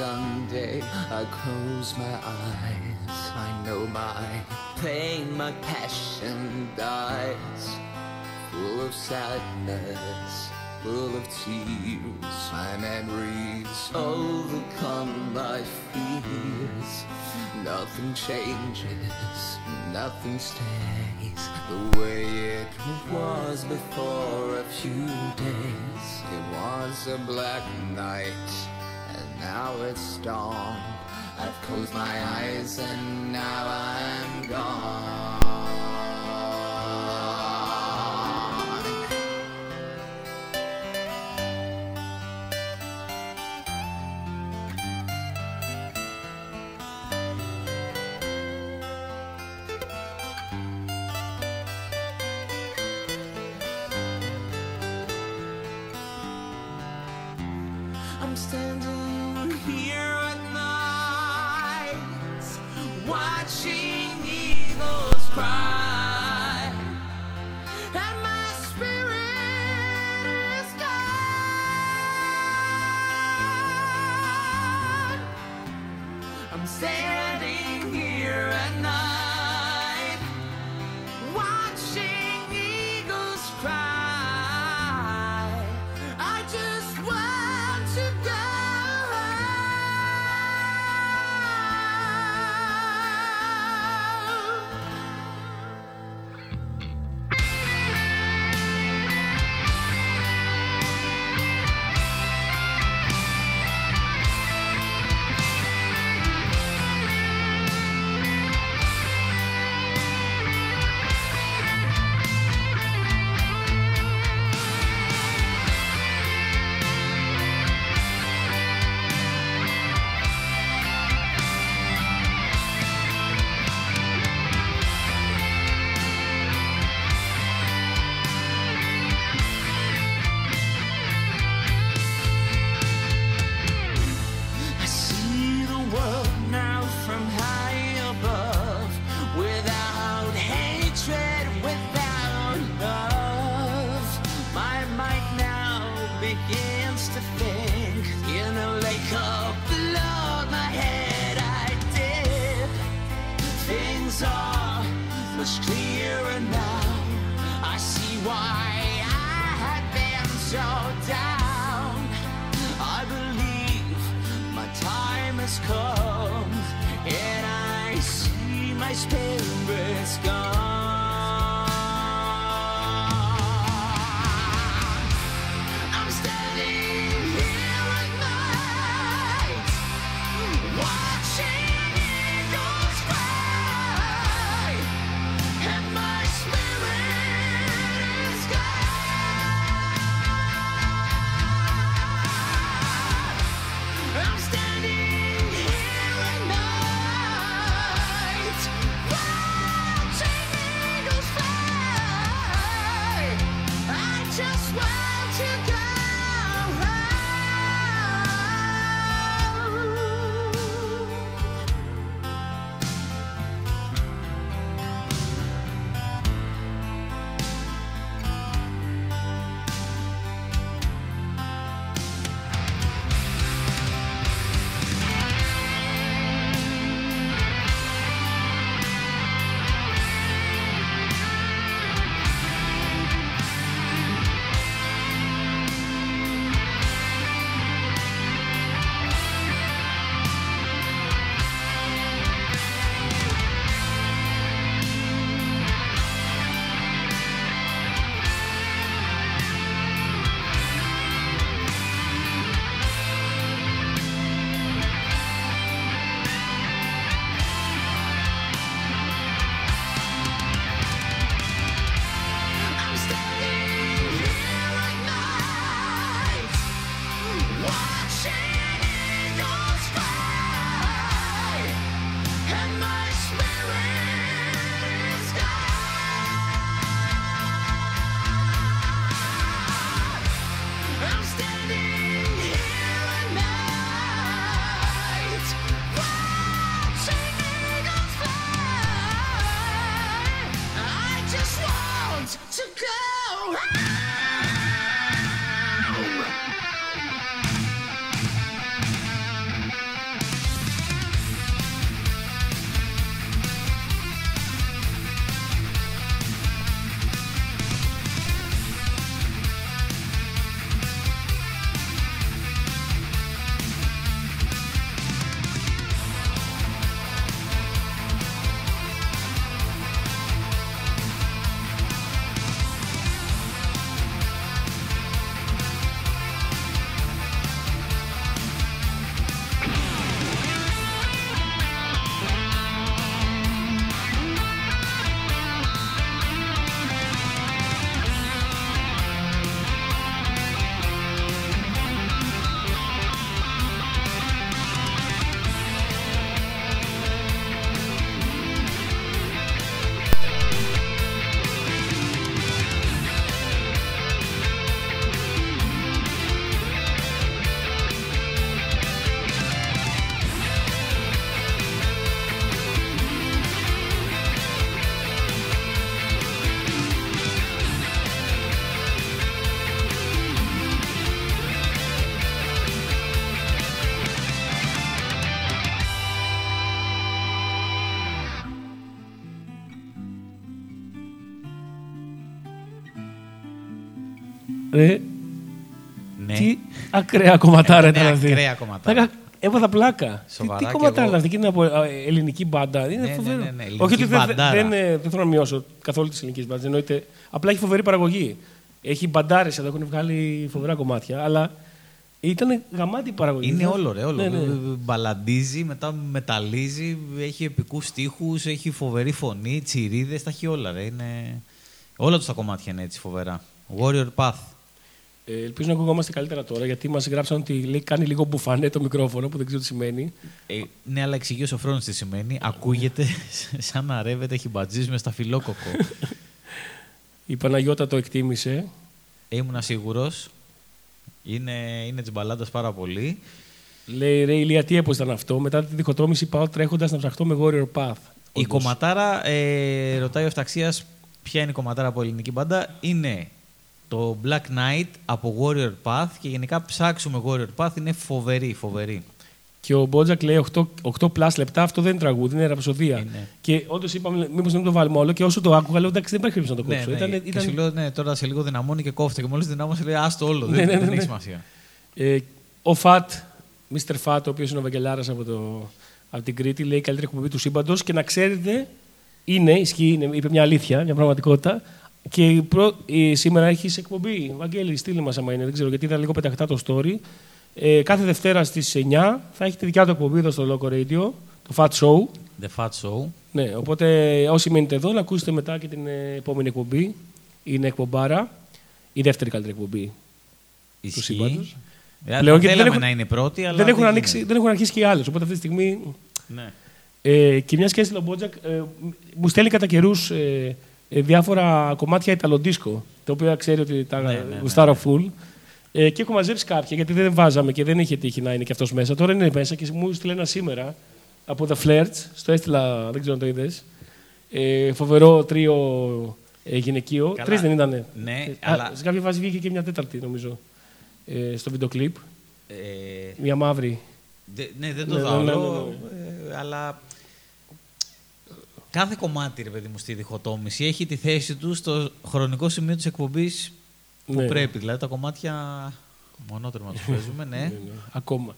Sunday, I close my eyes. I know my pain, my passion dies. Full of sadness, full of tears. My memories overcome my fears. Nothing changes, nothing stays the way it was before a few days. It was a black night, now it's dawn. I've closed my eyes, and now I'm gone. say ακραία κομματάρα Ήταν ήταν αυτή. ακραία κομματάρα. Άκα, Έβαθα πλάκα. Σοβαρά τι τι κι κομματάρα εγώ. είναι αυτή και είναι από ε, ελληνική μπάντα. Είναι Ναι, φοβερό. ναι, ναι, ναι, ελληνική Όχι ότι δεν, μπαντάρα. δεν, ε, δεν θέλω να μειώσω καθόλου τις ελληνικές μπάντες. Εννοείται. Απλά έχει φοβερή παραγωγή. Έχει μπαντάρες εδώ, έχουν βγάλει φοβερά κομμάτια. Αλλά ήταν γαμάτη η παραγωγή. Είναι Δεν- όλο, ρε, όλο. Ναι, ναι. Μπαλαντίζει, μετά μεταλλίζει, έχει επικούς στίχους, έχει φοβερή φωνή, τσιρίδες, τα έχει όλα, ρε. Είναι... Όλα τους τα κομμάτια είναι έτσι φοβερά. Warrior Path. Ε, ελπίζω να ακουγόμαστε καλύτερα τώρα, γιατί μας γράψαν ότι λέει, κάνει λίγο μπουφανέ το μικρόφωνο, που δεν ξέρω τι σημαίνει. Ε, ναι, αλλά εξηγεί ο Σοφρόνης τι σημαίνει. Ακούγεται σαν να ρεύεται χιμπατζής με στα φιλόκοκο. Η Παναγιώτα το εκτίμησε. Ήμουνα σίγουρος. Είναι, είναι της μπαλάντας πάρα πολύ. Λέει ρε Ηλία, τι έπος ήταν αυτό. Μετά τη διχοτόμηση πάω τρέχοντας να ψαχτώ με Warrior Path. Η Όντως. κομματάρα, ε, ρωτάει ο Εφταξίας, ποια είναι η κομματάρα από ελληνική μπάντα; Είναι το Black Knight από Warrior Path και γενικά ψάξουμε Warrior Path, είναι φοβερή, φοβερή. Και ο Μπότζακ λέει 8, 8 plus λεπτά, αυτό δεν είναι τραγούδι, είναι ραψοδία. Είναι. Και όντως είπαμε, μήπως δεν το βάλουμε όλο. Και όσο το άκουγα, λέω εντάξει, δεν υπάρχει περίπτωση να το Ναι, κόψω. ναι. Ήταν, Και ήταν, σου λέω, ναι, τώρα σε λίγο δυναμώνει και κόφτε. Και μόλις δυνάμωσε λέει, άστο όλο, Ναι, δεν, ναι, ναι, δεν ναι. έχει σημασία. ε, ο Φατ, Mr. Fat, ο οποίος είναι ο Βαγγελάρας από, το, από την Κρήτη, λέει καλύτερη εκπομπή του σύμπαντος. Και να ξέρετε Είναι, ισχύει, είναι, είπε μια αλήθεια, μια πραγματικότητα. Και η προ... η- σήμερα έχεις εκπομπή. Βαγγέλη, στείλει μας άμα είναι, δεν ξέρω γιατί ήταν λίγο πεταχτά το story. Ε, κάθε Δευτέρα στις 9 θα έχει τη δικιά του εκπομπή εδώ στο Loco Radio, το Fat Show. The Fat Show. Ναι, οπότε όσοι μείνετε εδώ να ακούσετε μετά και την ε, επόμενη εκπομπή. Είναι εκπομπάρα. Η δεύτερη καλύτερη εκπομπή. Ισχύει. σύμπαντος. Ε, Πλέον θα γιατί δεν θέλαμε έχουν- να είναι πρώτη, αλλά δεν, έχουν δεν ανοίξει, γίνεται. δεν έχουν αρχίσει και οι άλλες. Οπότε αυτή τη στιγμή. Ναι. Ε, και μια και έστειλε ο Μπότζακ, ε, μου στέλνει κατά καιρούς ε, ε, διάφορα κομμάτια Ιταλοντίσκο, τα οποία ξέρει ότι τα Ναι, ναι, ναι, γουστάρω full. Ε, και έχω μαζέψει κάποια γιατί δεν βάζαμε και δεν είχε τύχει να είναι και αυτός μέσα. Τώρα είναι μέσα και μου στείλε ένα σήμερα από The Flirts. Στο έστειλα, δεν ξέρω αν το είδες. Ε, φοβερό τρίο ε, γυναικείο. Καλά. Τρεις δεν ήταν. Ναι, Α, αλλά- Σε κάποια φάση βγήκε και μια τέταρτη, νομίζω. Ε, στο βίντεο κλιπ. Ε, Μια μαύρη. δε- ναι, δεν το Ναι, δω, ναι, ναι, ε, αλλά κάθε κομμάτι, ρε παιδί μου, στη διχοτόμηση έχει τη θέση του στο χρονικό σημείο της εκπομπής που Ναι. πρέπει. Δηλαδή τα κομμάτια μονότρομα τους παίζουμε, ναι. Ναι, ναι, Ακόμα.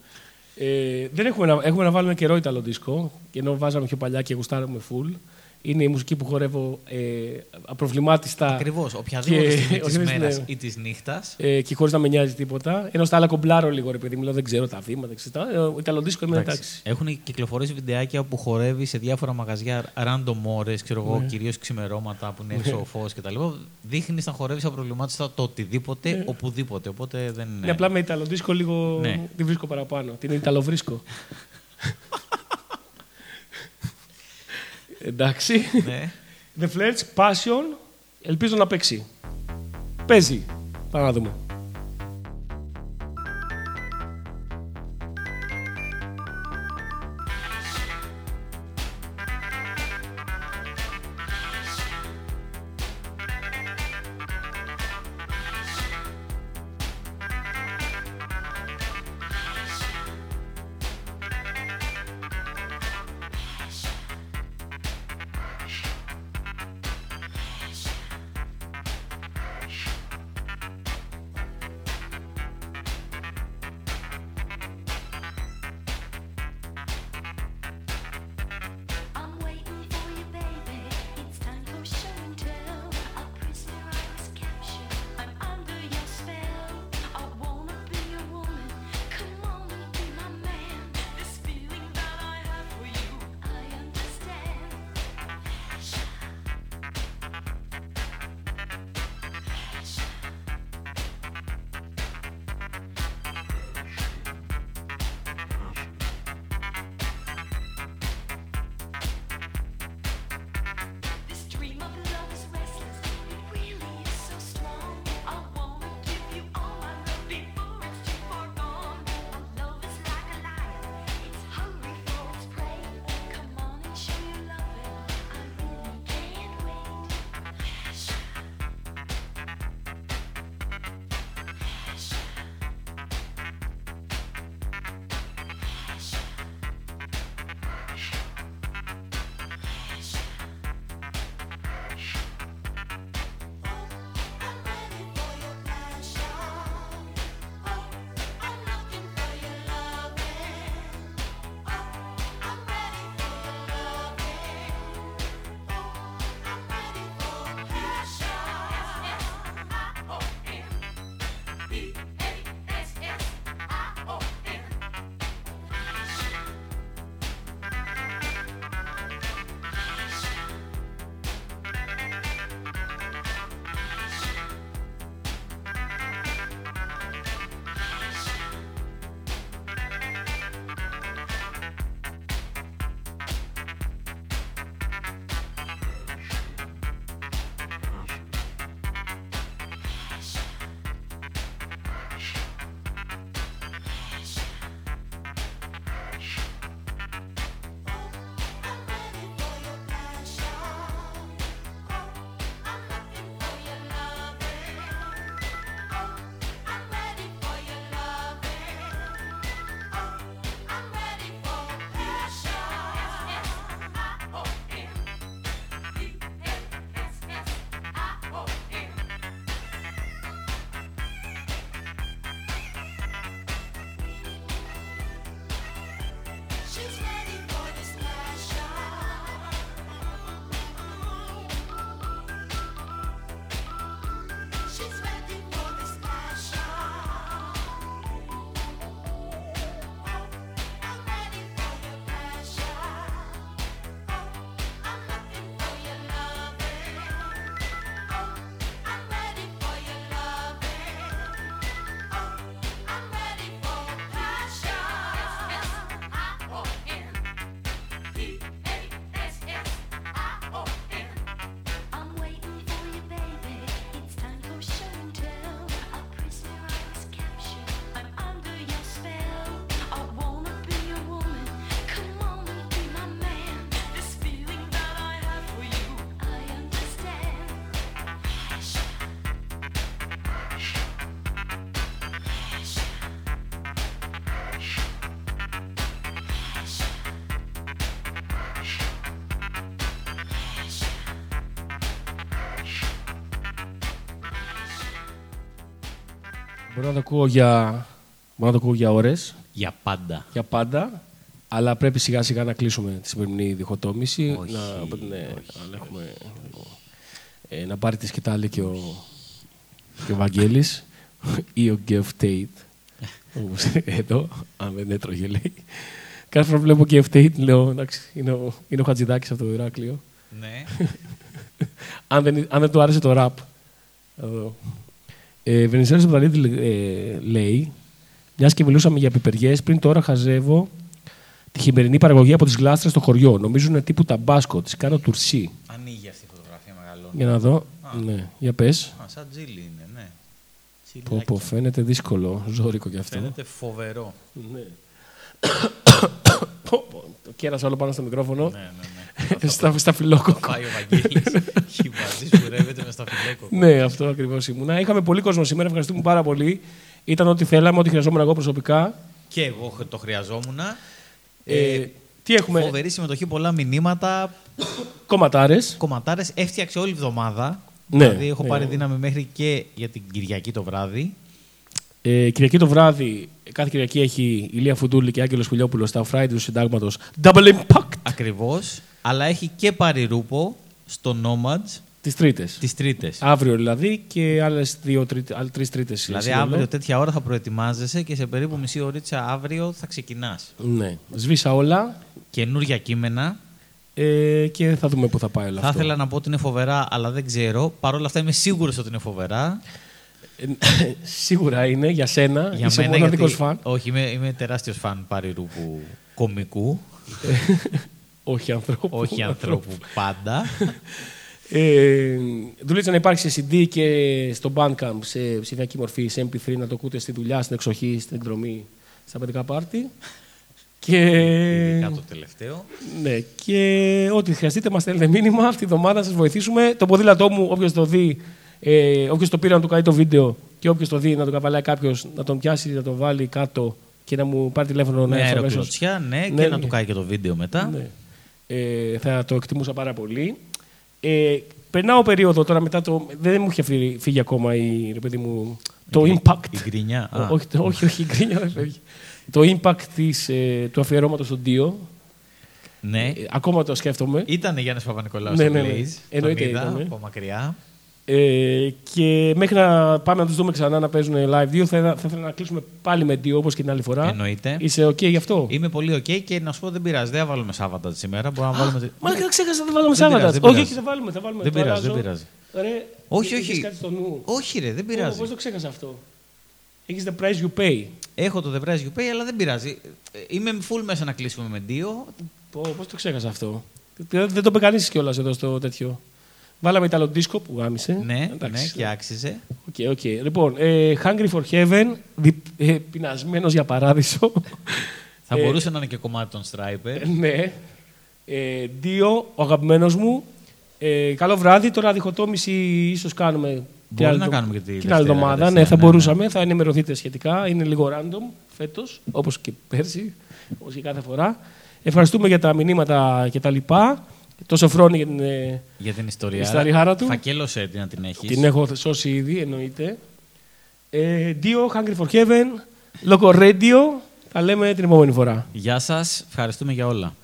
Ε, δεν έχουμε να, έχουμε να βάλουμε καιρό Ιταλο δίσκο, και ενώ βάζαμε πιο παλιά και γουστάραμε full. Είναι η μουσική που χορεύω ε, απροβλημάτιστα Ακριβώς, οποιαδήποτε Και- στιγμή της όχι, ναι. μέρας ή της νύχτας. ε, και χωρίς να με νοιάζει τίποτα. Ενώ στα άλλα κομπλάρω λίγο, ρε παιδί μου, λέω, δεν ξέρω τα βήματα. Ξέρω, τα- ε, ο Ιταλο δίσκο είμαι εντάξει. Έχουν κυκλοφορήσει βιντεάκια που χορεύει σε διάφορα μαγαζιά random ώρες, ξέρω εγώ, Ναι. κυρίως ξημερώματα που είναι έξω ο φως κτλ. Δείχνεις να χορεύεις απροβλημάτιστα το οτιδήποτε, Ναι. οπουδήποτε. Οπότε δεν είναι. Ναι, απλά με Ιταλο δίσκο λίγο Ναι. τη βρίσκω παραπάνω. Την Ιταλοβρίσκω. Εντάξει. Ναι. The Flirts, Passion, ελπίζω να παίξει. Παίζει. Πάμε να δούμε. Μπορώ να το ακούω για, μπορώ να το ακούω για ώρες, Για πάντα. για πάντα, αλλά πρέπει σιγά σιγά να κλείσουμε τη σημερινή διχοτόμηση. Όχι, να, ναι, αν έχουμε, ε, να πάρει τη σκητάλη και ο, και ο Βαγγέλης ή ο Γκέφ Τέιτ. όπως εδώ, αν δεν έτρωγε λέει. Κάθε φορά που βλέπω Γκέφ Τέιτ λέω, εντάξει, είναι ο, είναι ο Χατζηδάκης από το Ηράκλειο. Ναι. αν, δεν, αν δεν του άρεσε το ραπ. Εδώ. Ε, Βενιζέλος Βδαλίδη ε, λέει, μιας και μιλούσαμε για πιπεριές, πριν τώρα χαζεύω τη χειμερινή παραγωγή από τις γλάστρες στο χωριό. Νομίζω είναι τύπου ταμπάσκο, τις κάνω τουρσί. Ανοίγει αυτή η φωτογραφία μεγαλώνει. Για να δω. Α. Ναι, για πες. Α, σαν τζίλι είναι, ναι. Πω, πω, φαίνεται δύσκολο, ζώρικο κι αυτό. Φαίνεται φοβερό. Ναι. Πω, πω, το κέρασα όλο πάνω στο μικρόφωνο. ναι, ναι, ναι. Στα, στα φιλόκοκο. Πάει ο Βαγγέλης. Χιμπαζής που ρεύεται μες στα φιλέκο. Ναι, αυτό ακριβώς ήμουνα. Είχαμε πολύ κόσμο σήμερα, ευχαριστούμε πάρα πολύ. Ήταν ό,τι θέλαμε, ό,τι χρειαζόμουν εγώ προσωπικά. Και εγώ το χρειαζόμουν. Ε, τι έχουμε, Φοβερή συμμετοχή, πολλά μηνύματα, κομματάρες. κομματάρες. Έφτιαξε όλη εβδομάδα. Ναι, δηλαδή έχω ναι. πάρει δύναμη μέχρι και για την Κυριακή το βράδυ. Ε, Κυριακή το βράδυ, κάθε Κυριακή έχει Ηλία Φουντούλη και Άγγελος Πουλιόπουλος στα Friday του συντάγματος. Double Impact Ακριβώς. Αλλά έχει και πάρει ρούπο στο Nomads τις Τρίτες. τις Τρίτες. Αύριο δηλαδή και άλλες τρεις Τρίτες. Δηλαδή αύριο τέτοια ώρα θα προετοιμάζεσαι και σε περίπου μισή ωρίτσα αύριο θα ξεκινάς. Ναι. Σβήσα όλα Καινούργια κείμενα. ε, και θα δούμε πού θα πάει όλο Θα αυτό. ήθελα να πω ότι είναι φοβερά, αλλά δεν ξέρω. Παρ' όλα αυτά είμαι σίγουρος ότι είναι φοβερά. Ε, Σίγουρα είναι για σένα. Για είσαι μένα, μοναδικός γιατί... φαν. Όχι, είμαι, είμαι τεράστιος φαν Πάρη Ρούπου κομικού, Όχι ανθρώπου. όχι ανθρώπου πάντα. Ε, δουλίτσα να υπάρχει σε CD και στο Bandcamp σε ψηφιακή μορφή, σε MP3, να το ακούτε στη δουλειά, στην εξοχή, στην εκδρομή, στα παιδικά πάρτι. Και, Ειδικά το τελευταίο. ναι, και ό,τι χρειαστείτε, μας στέλνετε μήνυμα. Αυτή τη βδομάδα να σας βοηθήσουμε. Το ποδήλατό μου, όποιος το δει, ε, όποιος το πήρε να του κάνει το βίντεο και όποιος το δει να το καβαλάει κάποιος, να τον πιάσει, να τον βάλει κάτω και να μου πάρει τηλέφωνο να Με έρθω αμέσως. αεροκλωτσιά, ναι, Ναι, και να ναι. του κάνει και το βίντεο μετά. Ναι. Ε, θα το εκτιμούσα πάρα πολύ. Ε, περνάω περίοδο τώρα μετά το. Δεν μου είχε φύγει, φύγει ακόμα η, ρε παιδί μου, το Η- impact. Η γκρινιά. Ο- Α, όχι, το- όχι, όχι, η γκρίνια δεν φεύγει. Το impact της, ε, του αφιερώματος στον Δίο. ναι. Ε, ακόμα το σκέφτομαι. Ήταν Γιάννης Παπα-Νικολάου Ναι, στο ναι, ναι. Blaze. Εννοείται Τον είδα ήταν, ναι. από μακριά. Ε, και μέχρι να πάμε να τους δούμε ξανά να παίζουν live δύο, θα, θα ήθελα να κλείσουμε πάλι με δύο όπως και την άλλη φορά. Εννοείται. Είσαι OK γι' αυτό; Είμαι πολύ οκ και να σου πω δεν πειράζει. Δεν θα βάλουμε Savatage σήμερα. Μπορούμε να βάλουμε. τη- Μα δεν ξέχασα να τα βάλουμε Δεν Savatage. πειράζει, δεν Όχι, πειράζει. όχι, θα βάλουμε. Θα βάλουμε. Δεν το πειράζει, δεν αλλάζω. πειράζει. Ρε, Όχι, έχεις όχι. κάτι στο νου. Όχι, ρε, δεν Πώ πειράζει. το ξέχασα αυτό; Έχεις the price you pay. Έχω το The Price You Pay, αλλά δεν πειράζει. Ε, Είμαι full μέσα να κλείσουμε με δύο. Πώς το ξέχασα αυτό; Δεν δεν το είπε κανείς κιόλας εδώ στο τέτοιο. Βάλαμε Italo Disco που γάμησε. Ναι, Εντάξει. ναι, και άξιζε. Οκ, οκ. Λοιπόν, ε, Hungry for Heaven, δι, ε, πεινασμένος για παράδεισο. Θα Ε, μπορούσε να είναι και κομμάτι των Striper. ναι. Ε, δύο, ο αγαπημένος μου. Ε, καλό βράδυ. Τώρα διχοτόμηση ίσως κάνουμε. Μπορεί την άλλη να το- κάνουμε και τη την άλλη Δευτέρα, εβδομάδα. Δευτέρα, Ναι, θα ναι, μπορούσαμε. Θα ενημερωθείτε σχετικά. Είναι λίγο random φέτος, όπως και πέρσι, όπως και κάθε φορά. Ευχαριστούμε για τα μηνύματα και τα λοιπά. Το Σοφρόνη για την, ε, Για την Η ιστορία. σταριχάρα του. Φακέλωσέ την να την έχεις. την έχω σώσει ήδη, εννοείται. Ε, δύο, Hungry for Heaven, Loco Radio. Τα λέμε την επόμενη φορά. Γεια σας, ευχαριστούμε για όλα.